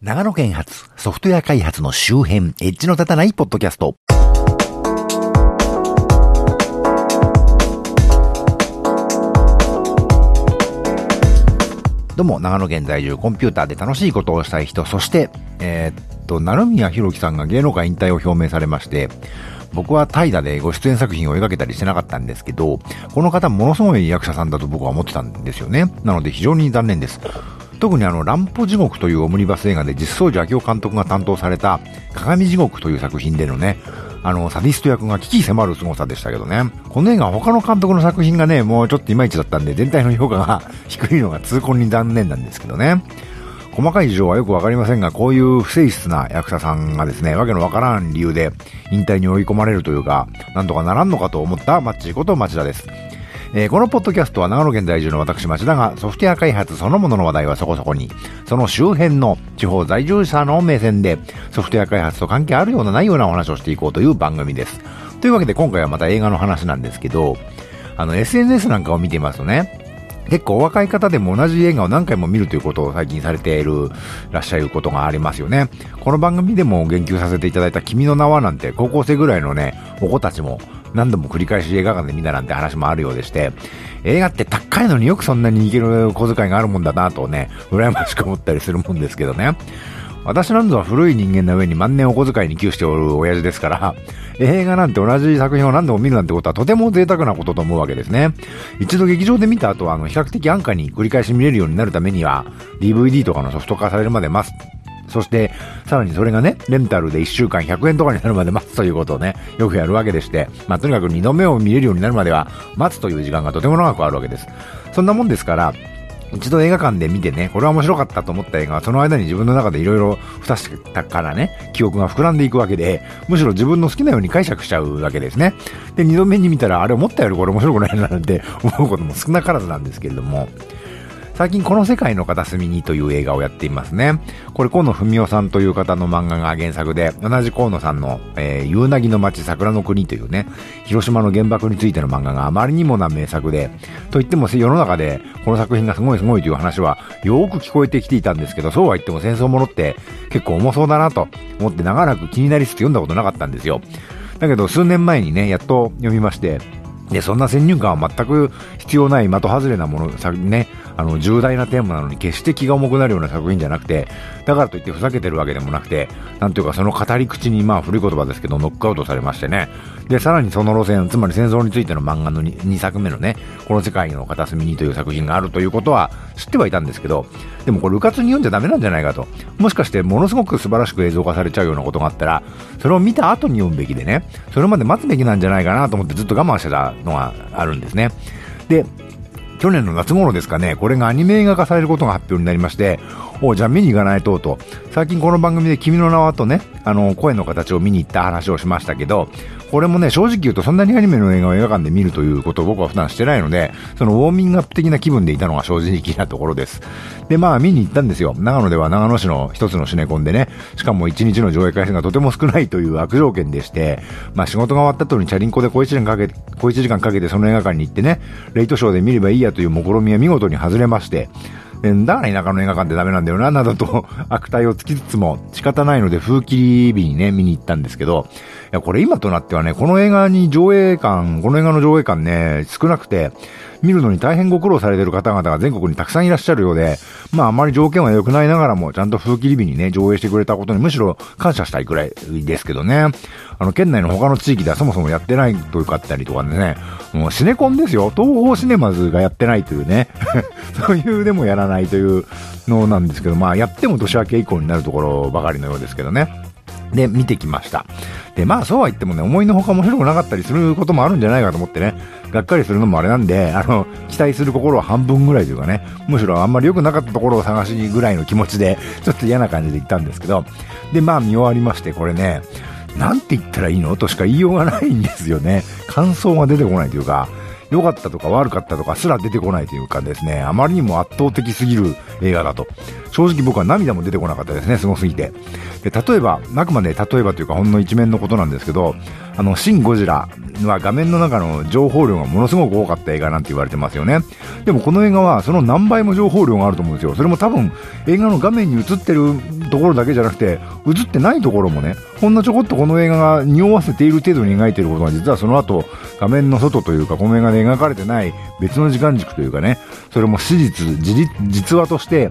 長野県発ソフトウェア開発の周辺、エッジの立たないポッドキャスト。どうも、長野県在住、コンピューターで楽しいことをしたい人、そして、えー、っと、成宮弘樹さんが芸能界引退を表明されまして、僕は怠惰でご出演作品を描けたりしてなかったんですけど、この方ものすごい役者さんだと僕は思ってたんですよね。なので非常に残念です。特にあの、乱歩地獄というオムニバス映画で実相寺明夫監督が担当された鏡地獄という作品でのね、あの、サディスト役が危機迫る凄さでしたけどね。この映画他の監督の作品がね、もうちょっといまいちだったんで、全体の評価が低いのが痛恨に残念なんですけどね。細かい事情はよくわかりませんが、こういう不誠実な役者さんがですね、わけのわからん理由で引退に追い込まれるというか、なんとかならんのかと思ったマッチこと町田です。えー、このポッドキャストは長野県在住の私町田がソフトウェア開発そのものの話題はそこそこに、その周辺の地方在住者の目線でソフトウェア開発と関係あるようなないようなお話をしていこうという番組です。というわけで今回はまた映画の話なんですけど、あの SNS なんかを見ていますとね、結構お若い方でも同じ映画を何回も見るということを最近されているらっしゃることがありますよね。この番組でも言及させていただいた君の名はなんて高校生ぐらいのね、お子たちも何度も繰り返し映画館で見たなんて話もあるようでして、映画って高いのによくそんなに行ける小遣いがあるもんだなとね、羨ましく思ったりするもんですけどね。私なんぞは古い人間の上に万年お小遣いに寄付しておる親父ですから、映画なんて同じ作品を何度も見るなんてことはとても贅沢なことと思うわけですね。一度劇場で見た後は、あの、比較的安価に繰り返し見れるようになるためには、DVD とかのソフト化されるまで待つそして、さらにそれがね、レンタルで1週間100円とかになるまで待つということをね、よくやるわけでして、まあ、とにかく2度目を見れるようになるまでは、待つという時間がとても長くあるわけです。そんなもんですから、一度映画館で見てね、これは面白かったと思った映画は、その間に自分の中でいろいろ不確からね、記憶が膨らんでいくわけで、むしろ自分の好きなように解釈しちゃうわけですね。で、二度目に見たら、あれ思ったよりこれ面白くないななんて思うことも少なからずなんですけれども、最近この世界の片隅にという映画をやっていますね。これ河野文夫さんという方の漫画が原作で、同じ河野さんの、えー、夕凪の街桜の国というね、広島の原爆についての漫画があまりにもな名作で、と言っても世の中でこの作品がすごいすごいという話はよく聞こえてきていたんですけど、そうは言っても戦争ものって結構重そうだなと思って長らく気になりつつ読んだことなかったんですよ。だけど数年前にね、やっと読みまして、で、そんな先入観は全く必要ない的外れなもの、ね、あの、重大なテーマなのに決して気が重くなるような作品じゃなくて、だからといってふざけてるわけでもなくて、なんていうかその語り口にまあ古い言葉ですけど、ノックアウトされましてね。で、さらにその路線、つまり戦争についての漫画の 2, 2作目のね、この世界の片隅にという作品があるということは知ってはいたんですけど、でもこれ、うかつに読んじゃダメなんじゃないかと。もしかしてものすごく素晴らしく映像化されちゃうようなことがあったら、それを見た後に読むべきでね、それまで待つべきなんじゃないかなと思ってずっと我慢してたのがあるんですね。で、去年の夏頃ですかね、これがアニメ映画化されることが発表になりまして、おじゃあ見に行かないと、と。最近この番組で君の名はとね、あの、声の形を見に行った話をしましたけど、これもね、正直言うとそんなにアニメの映画を映画館で見るということを僕は普段してないので、そのウォーミングアップ的な気分でいたのが正直なところです。で、まあ見に行ったんですよ。長野では長野市の一つのシネコンでね、しかも一日の上映回数がとても少ないという悪条件でして、まあ仕事が終わった後にチャリンコで小一時間かけて、小一時間かけてその映画館に行ってね、レイトショーで見ればいいやという目論みは見事に外れまして、だから田舎の映画館ってダメなんだよな、などと 悪態をつきつつも仕方ないので風切り日にね、見に行ったんですけど、いや、これ今となってはね、この映画に上映館、この映画の上映館ね、少なくて、見るのに大変ご苦労されている方々が全国にたくさんいらっしゃるようで、まああまり条件は良くないながらも、ちゃんと風切り日にね、上映してくれたことにむしろ感謝したいくらいですけどね。あの、県内の他の地域ではそもそもやってないというかったりとかね、もうシネコンですよ。東方シネマズがやってないというね、そういうでもやらないというのなんですけど、まあやっても年明け以降になるところばかりのようですけどね。で、見てきました。で、まあそうは言ってもね、思いのほか面白くなかったりすることもあるんじゃないかと思ってね、がっかりするのもあれなんで、あの、期待する心は半分ぐらいというかね、むしろあんまり良くなかったところを探しぐらいの気持ちで、ちょっと嫌な感じで行ったんですけど、で、まあ見終わりまして、これね、なんて言ったらいいの？としか言いようがないんですよね。感想が出てこないというか、良かったとか悪かったとかすら出てこないというかですね、あまりにも圧倒的すぎる映画だと。正直僕は涙も出てこなかったですね、すごすぎて。で、例えば、あくまで例えばというかほんの一面のことなんですけど、あの、シン・ゴジラは画面の中の情報量がものすごく多かった映画なんて言われてますよね。でもこの映画はその何倍も情報量があると思うんですよ。それも多分映画の画面に映ってるところだけじゃなくて、映ってないところもね、ほんのちょこっとこの映画が匂わせている程度に描いていることが実はその後、画面の外というか、この映画で描かれてない別の時間軸というかね、それも史実、実話として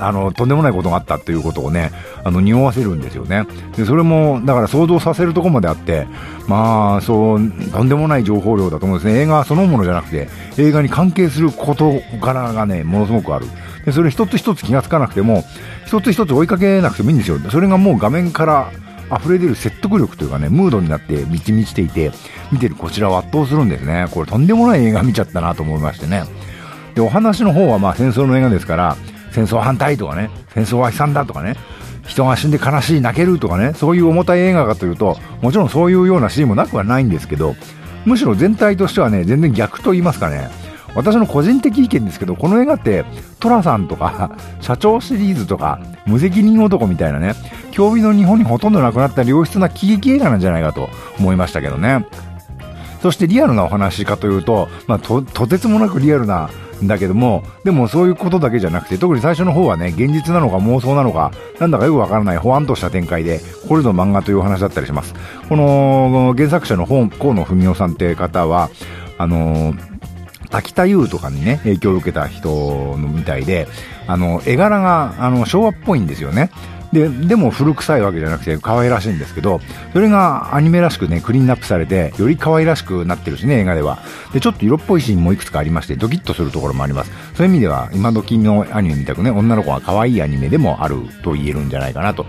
あの、とんでもないことがあったっていうことをね、あの、匂わせるんですよね。で、それも、だから想像させるところまであって、まあ、そう、とんでもない情報量だと思うんですね。映画そのものじゃなくて、映画に関係する事柄がね、ものすごくある。で、それ一つ一つ気がつかなくても、一つ一つ追いかけなくてもいいんですよ。それがもう画面から溢れ出る説得力というかね、ムードになって満ち満ちていて、見てるこちらを圧倒するんですね。これとんでもない映画見ちゃったなと思いましてね。で、お話の方はまあ戦争の映画ですから、戦争反対とかね、戦争は悲惨だとかね、人が死んで悲しい、泣けるとかね、そういう重たい映画かというと、もちろんそういうようなシーンもなくはないんですけど、むしろ全体としてはね、全然逆と言いますかね、私の個人的意見ですけど、この映画って、寅さんとか、社長シリーズとか、無責任男みたいなね、競技の日本にほとんどなくなった良質な喜劇映画なんじゃないかと思いましたけどね。そしてリアルなお話かというと、まあ、と、とてつもなくリアルなんだけども、でもそういうことだけじゃなくて、特に最初の方はね、現実なのか妄想なのか、なんだかよくわからないほわんとした展開で、これぞ漫画というお話だったりします。この原作者の河野文夫さんって方は、あのー滝田優とかにね、影響を受けた人のみたいで、あの、絵柄が、あの、昭和っぽいんですよね。で、でも古臭いわけじゃなくて可愛らしいんですけど、それがアニメらしくね、クリーンアップされて、より可愛らしくなってるしね、映画では。で、ちょっと色っぽいシーンもいくつかありまして、ドキッとするところもあります。そういう意味では、今時のアニメみたくね、女の子が可愛いアニメでもあると言えるんじゃないかなと。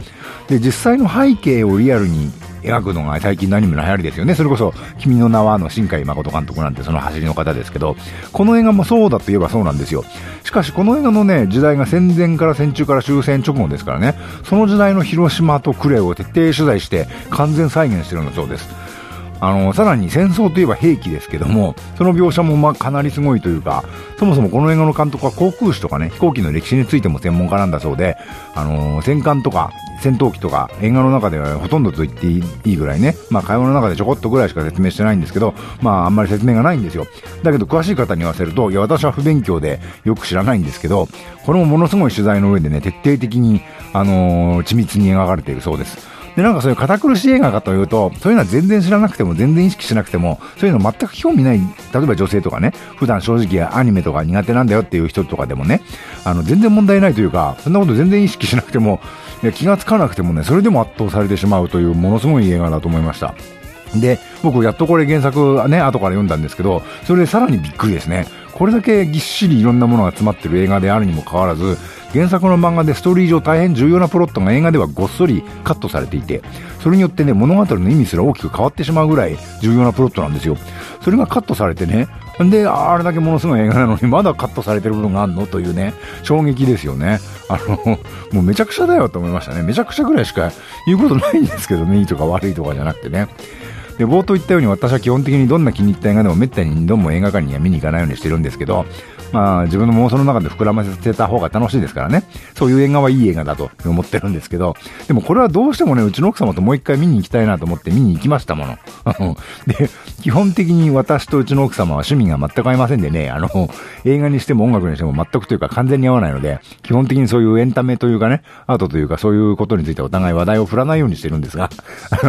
で、実際の背景をリアルに描くのが最近のアニメの流行りですよね。それこそ、君の名はの新海誠監督なんてその走りの方ですけど、この映画もそうだと言えばそうなんですよ。しかし、この映画のね、時代が戦前から戦中から終戦直後ですからね、その時代の広島と呉を徹底取材して完全再現してるんだそうです。あの、さらに戦争といえば兵器ですけども、その描写もまかなりすごいというか、そもそもこの映画の監督は航空士とかね、飛行機の歴史についても専門家なんだそうで、あの戦艦とか戦闘機とか映画の中ではほとんどと言っていいぐらいね、まあ会話の中でちょこっとぐらいしか説明してないんですけど、まああんまり説明がないんですよ。だけど詳しい方に言わせると、いや私は不勉強でよく知らないんですけど、これもものすごい取材の上でね、徹底的に、あの、緻密に描かれているそうです。で、なんかそういう堅苦しい映画かというと、そういうのは全然知らなくても、全然意識しなくても、そういうの全く興味ない、例えば女性とかね、普段正直アニメとか苦手なんだよっていう人とかでもね、あの、全然問題ないというか、そんなこと全然意識しなくても、いや気がつかなくてもね、それでも圧倒されてしまうというものすごい映画だと思いました。で、僕やっとこれ原作ね、後から読んだんですけど、それでさらにびっくりですね。これだけぎっしりいろんなものが詰まってる映画であるにもかかわらず、原作の漫画でストーリー上大変重要なプロットが映画ではごっそりカットされていて、それによってね、物語の意味すら大きく変わってしまうぐらい重要なプロットなんですよ。それがカットされてね、で、あれだけものすごい映画なのに、まだカットされてる部分があるのというね、衝撃ですよね。あの、もうめちゃくちゃだよと思いましたね。めちゃくちゃぐらいしか言うことないんですけどね、いいとか悪いとかじゃなくてね。で、冒頭言ったように私は基本的にどんな気に入った映画でもめったに2度も映画館には見に行かないようにしてるんですけど、まあ自分の妄想の中で膨らませた方が楽しいですからね。そういう映画はいい映画だと思ってるんですけど、でもこれはどうしてもね、うちの奥様ともう一回見に行きたいなと思って見に行きましたもの。で、基本的に私とうちの奥様は趣味が全く合いませんでね、あの、映画にしても音楽にしても全くというか完全に合わないので、基本的にそういうエンタメというかね、アートというかそういうことについてお互い話題を振らないようにしてるんですが、あ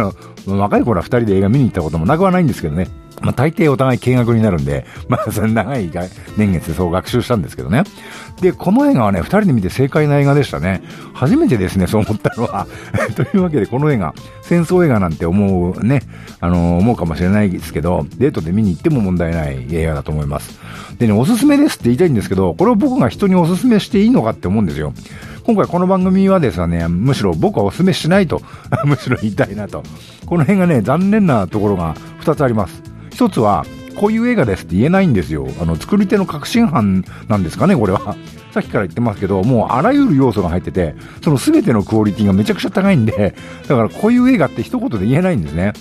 の、若い頃は二人で映画見に行ったこともなくはないんですけどね、まあ、大抵お互い見学になるんで、まあ、それ長い年月でそう学習したんですけどね。で、この映画はね、二人で見て正解な映画でしたね。初めてですね、そう思ったのは。というわけで、この映画、戦争映画なんて思うね、あのー、思うかもしれないですけど、デートで見に行っても問題ない映画だと思います。でね、おすすめですって言いたいんですけど、これを僕が人におすすめしていいのかって思うんですよ。今回この番組はですね、むしろ僕はおすすめしないと、むしろ言いたいなと。この辺がね、残念なところが2つあります。一つは、こういう映画ですって言えないんですよ。あの、作り手の確信犯なんですかね、これは。さっきから言ってますけど、もうあらゆる要素が入ってて、その全てのクオリティがめちゃくちゃ高いんで、だからこういう映画って一言で言えないんですね。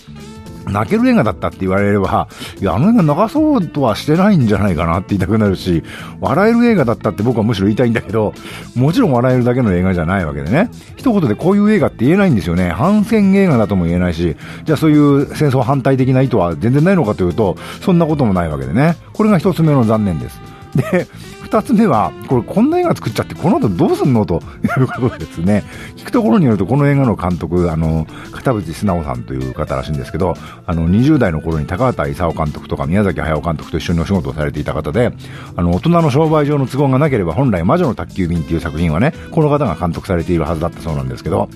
泣ける映画だったって言われれば、いや、あの映画流そうとはしてないんじゃないかなって言いたくなるし、笑える映画だったって僕はむしろ言いたいんだけど、もちろん笑えるだけの映画じゃないわけでね。一言でこういう映画って言えないんですよね。反戦映画だとも言えないし、じゃあそういう戦争反対的な意図は全然ないのかというと、そんなこともないわけでね。これが一つ目の残念です。で、二つ目は、これこんな映画作っちゃって、この後どうすんの？ということですね。聞くところによると、この映画の監督、あの、片渕素直さんという方らしいんですけど、あの、20代の頃に高畑勲監督とか宮崎駿監督と一緒にお仕事をされていた方で、あの、大人の商売上の都合がなければ、本来魔女の宅急便っていう作品はね、この方が監督されているはずだったそうなんですけど、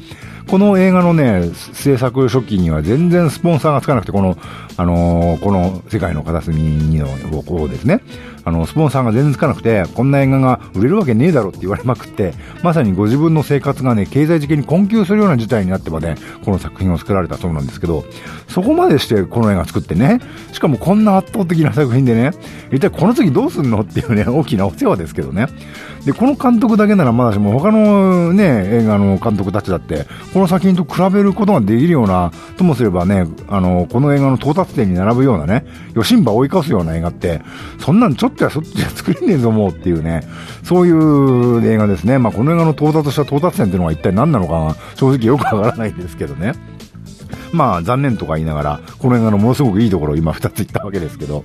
この映画のね、制作初期には全然スポンサーがつかなくて、この、あのー、この世界の片隅の方ですね。あの、スポンサーが全然つかなくて、こんな映画が売れるわけねえだろって言われまくって、まさにご自分の生活がね、経済的に困窮するような事態になってまで、この作品を作られたそうなんですけど、そこまでしてこの映画作ってね、しかもこんな圧倒的な作品でね、一体この次どうすんのっていうね、大きなお世話ですけどね。で、この監督だけならまだしも、他のね、映画の監督たちだって、この作品と比べることができるような、ともすればね、あの、この映画の到達点に並ぶようなね、余震波を追い越すような映画って、そんなんちょっとやそっちじゃ作れねえぞもうっていうね、そういう映画ですね。まあ、この映画の到達した到達点っていうのが一体何なのか正直よくわからないんですけどね。まあ残念とか言いながら、この映画のものすごくいいところを今2つ言ったわけですけど、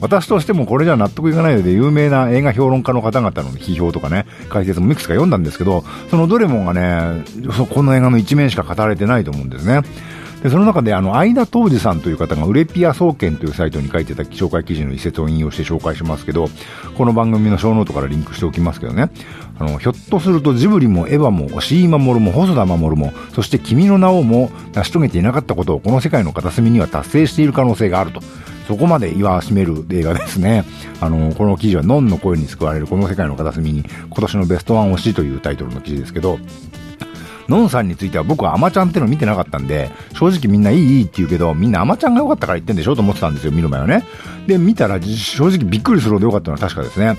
私としてもこれじゃ納得いかないので、有名な映画評論家の方々の批評とかね、解説もいくつか読んだんですけど、そのどれもがね、この映画の一面しか語られてないと思うんですね。で、その中で、あの、相田冬二さんという方が、ウレピア総研というサイトに書いてた紹介記事の一節を引用して紹介しますけど、この番組のショーノートからリンクしておきますけどね、あの、ひょっとするとジブリもエヴァも、押井守も、細田守も、そして君の名はも成し遂げていなかったことを、この世界の片隅には達成している可能性があると。そこまで言わしめる映画ですね。あの、この記事は、のんの声に救われるこの世界の片隅に、今年のベストワン推しというタイトルの記事ですけど、のんさんについては僕はアマちゃんっての見てなかったんで、正直みんないいいいって言うけど、みんなアマちゃんが良かったから言ってんでしょと思ってたんですよ、見る前はね。で、見たら正直びっくりするほど良かったのは確かですね。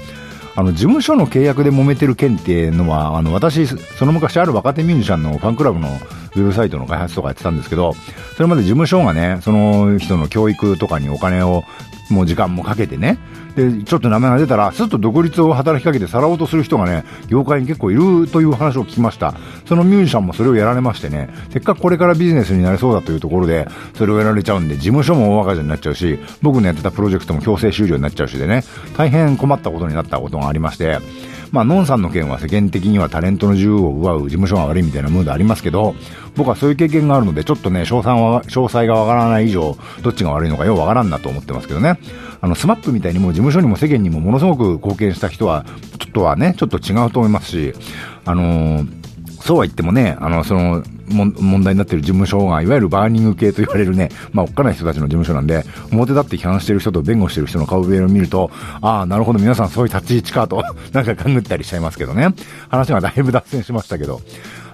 あの、事務所の契約で揉めてる件っていうのは、あの、私、その昔ある若手ミュージシャンのファンクラブのウェブサイトの開発とかやってたんですけど、それまで事務所がね、その人の教育とかにお金をもう時間もかけてね。で、ちょっと名前が出たら、すっと独立を働きかけてさらおうとする人がね、業界に結構いるという話を聞きました。そのミュージシャンもそれをやられましてね、せっかくこれからビジネスになりそうだというところで、それをやられちゃうんで、事務所も大赤字になっちゃうし、僕のやってたプロジェクトも強制終了になっちゃうしでね、大変困ったことになったことがありまして、まあ、のんさんの件は世間的にはタレントの自由を奪う事務所が悪いみたいなムードありますけど、僕はそういう経験があるので、ちょっとね、詳細は、詳細がわからない以上、どっちが悪いのかようわからんなと思ってますけどね。あの、 SMAP みたいにもう事務所にも世間にもものすごく貢献した人は、ちょっとはね、ちょっと違うと思いますし、あのーそうは言ってもね、あの、その、問題になっている事務所が、いわゆるバーニング系と言われるね、まあ、おっかない人たちの事務所なんで、表立って批判してる人と弁護してる人の顔ぶれを見ると、ああ、なるほど、皆さんそういう立ち位置かと、なんか勘ぐったりしちゃいますけどね。話がだいぶ脱線しましたけど。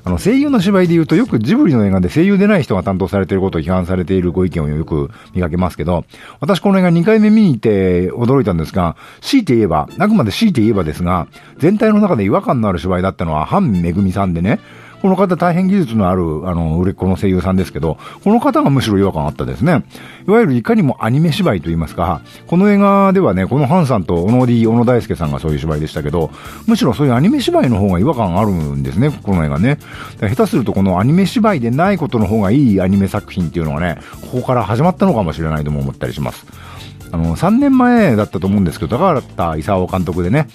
あの、声優の芝居で言うと、よくジブリの映画で声優でない人が担当されていることを批判されているご意見をよく見かけますけど、私この映画2回目見に行って驚いたんですが、強いて言えば、あくまで強いて言えばですが、全体の中で違和感のある芝居だったのは、ハン・メグミさんでね、この方大変技術のある、あの、売れっ子の声優さんですけど、この方がむしろ違和感あったですね。いわゆるいかにもアニメ芝居と言いますか、この映画ではね、このハンさんと小野 D、小野大輔さんがそういう芝居でしたけど、むしろそういうアニメ芝居の方が違和感あるんですね、この映画ね。下手するとこのアニメ芝居でないことの方がいいアニメ作品っていうのがね、ここから始まったのかもしれないとも思ったりします。あの、3年前だったと思うんですけど、高畑勲監督でね、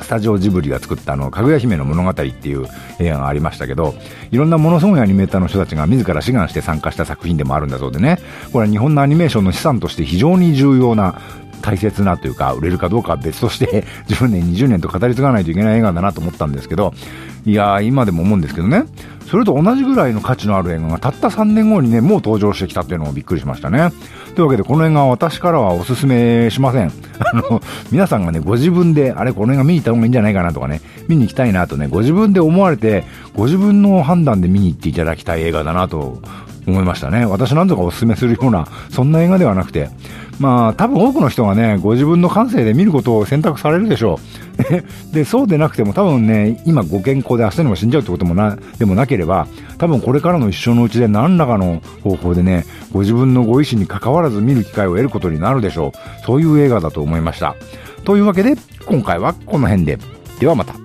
スタジオジブリが作ったあの、かぐや姫の物語っていう映画がありましたけど、いろんなものすごいアニメーターの人たちが自ら志願して参加した作品でもあるんだそうでね、これは日本のアニメーションの資産として非常に重要な大切なというか、売れるかどうかは別として 10年、20年と語り継がないといけない映画だなと思ったんですけど、いやー、今でも思うんですけどね、それと同じぐらいの価値のある映画がたった3年後にね、もう登場してきたっていうのもびっくりしましたね。というわけで、この映画は私からはおすすめしません。あの、皆さんがね、ご自分で、あれ、この映画見に行った方がいいんじゃないかなとかね、見に行きたいなとね、ご自分で思われて、ご自分の判断で見に行っていただきたい映画だなと思いましたね。私なんとかおすすめするような、そんな映画ではなくて、まあ、多分多くの人がね、ご自分の感性で見ることを選択されるでしょう。で、そうでなくても多分ね、今ご健康で明日にも死んじゃうってこともな、でもなければ、多分これからの一生のうちで何らかの方法でね、ご自分のご意思に関わらず見る機会を得ることになるでしょう。そういう映画だと思いました。というわけで、今回はこの辺で。ではまた。